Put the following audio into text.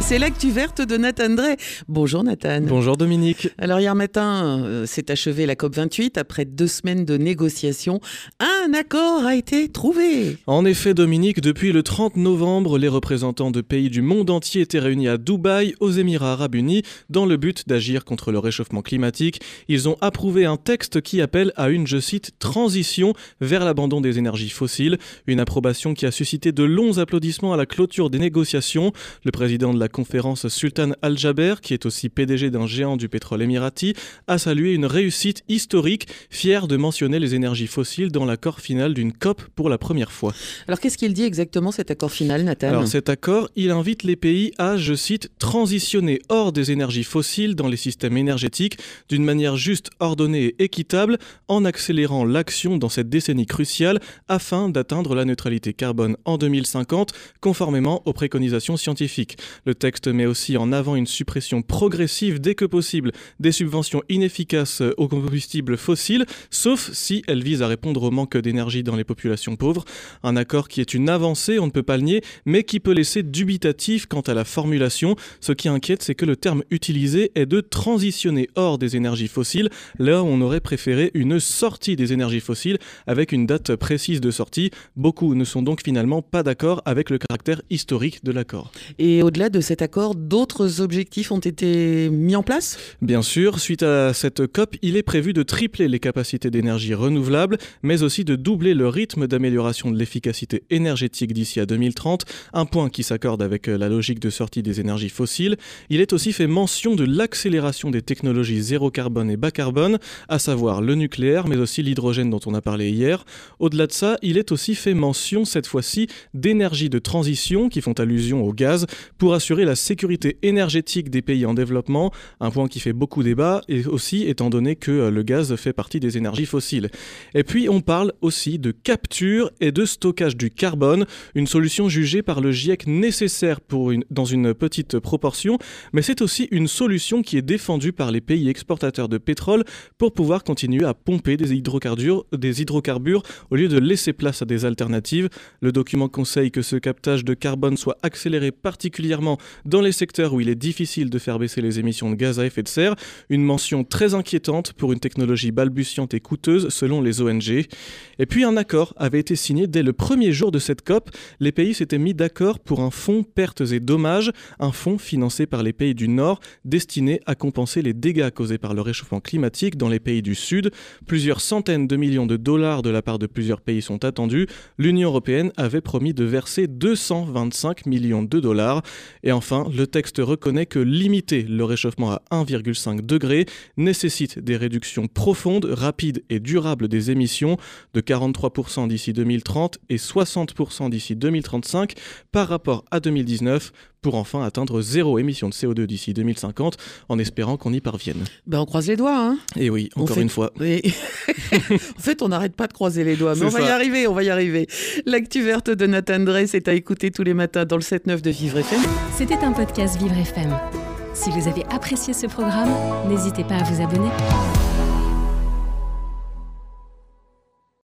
C'est l'actu verte de Nathan Drey. Bonjour Nathan. Bonjour Dominique. Alors hier matin euh, s'est achevé la COP28 après deux semaines de négociations. Un accord a été trouvé. En effet Dominique, depuis le 30 novembre, les représentants de pays du monde entier étaient réunis à Dubaï, aux Émirats arabes unis, dans le but d'agir contre le réchauffement climatique. Ils ont approuvé un texte qui appelle à une, je cite, transition vers l'abandon des énergies fossiles. Une approbation qui a suscité de longs applaudissements à la clôture des négociations. Le président de la conférence Sultan Al-Jaber, qui est aussi PDG d'un géant du pétrole émirati, a salué une réussite historique, fier de mentionner les énergies fossiles dans l'accord final d'une COP pour la première fois. Alors qu'est-ce qu'il dit exactement cet accord final, Nathan? Alors cet accord, il invite les pays à, je cite, transitionner hors des énergies fossiles dans les systèmes énergétiques d'une manière juste, ordonnée et équitable, en accélérant l'action dans cette décennie cruciale afin d'atteindre la neutralité carbone en 2050, conformément aux préconisations scientifiques. Le texte met aussi en avant une suppression progressive dès que possible des subventions inefficaces aux combustibles fossiles, sauf si elles visent à répondre au manque d'énergie dans les populations pauvres. Un accord qui est une avancée, on ne peut pas le nier, mais qui peut laisser dubitatif quant à la formulation. Ce qui inquiète, c'est que le terme utilisé est de transitionner hors des énergies fossiles, là on aurait préféré une sortie des énergies fossiles avec une date précise de sortie. Beaucoup ne sont donc finalement pas d'accord avec le caractère historique de l'accord. Et au-delà de cet accord, d'autres objectifs ont été mis en place? Bien sûr, suite à cette COP, il est prévu de tripler les capacités d'énergie renouvelable, mais aussi de doubler le rythme d'amélioration de l'efficacité énergétique d'ici à 2030, un point qui s'accorde avec la logique de sortie des énergies fossiles. Il est aussi fait mention de l'accélération des technologies zéro carbone et bas carbone, à savoir le nucléaire, mais aussi l'hydrogène dont on a parlé hier. Au-delà de ça, il est aussi fait mention cette fois-ci d'énergies de transition qui font allusion au gaz pour assurer la sécurité énergétique des pays en développement, un point qui fait beaucoup débat, et aussi étant donné que euh, le gaz fait partie des énergies fossiles. Et puis on parle aussi de capture et de stockage du carbone, une solution jugée par le GIEC nécessaire pour une, dans une petite proportion, mais c'est aussi une solution qui est défendue par les pays exportateurs de pétrole pour pouvoir continuer à pomper des hydrocarbures, des hydrocarbures au lieu de laisser place à des alternatives. Le document conseille que ce captage de carbone soit accéléré particulièrement dans les secteurs où il est difficile de faire baisser les émissions de gaz à effet de serre, une mention très inquiétante pour une technologie balbutiante et coûteuse selon les ONG. Et puis un accord avait été signé dès le premier jour de cette COP. Les pays s'étaient mis d'accord pour un fonds pertes et dommages, un fonds financé par les pays du Nord destiné à compenser les dégâts causés par le réchauffement climatique dans les pays du Sud. Plusieurs centaines de millions de dollars de la part de plusieurs pays sont attendus. L'Union européenne avait promis de verser 225 millions de dollars. Et enfin, le texte reconnaît que limiter le réchauffement à 1,5 degré nécessite des réductions profondes, rapides et durables des émissions de 43% d'ici 2030 et 60% d'ici 2035 par rapport à 2019 pour enfin atteindre zéro émission de CO2 d'ici 2050 en espérant qu'on y parvienne. Ben on croise les doigts. Hein et oui, encore une fois. en fait, on n'arrête pas de croiser les doigts, mais on va y arriver, on va y arriver. L'actu verte de Nathan Drey, c'est à écouter tous les matins dans le 7-9 de Vivre FM. C'était un podcast Vivre FM. Si vous avez apprécié ce programme, n'hésitez pas à vous abonner.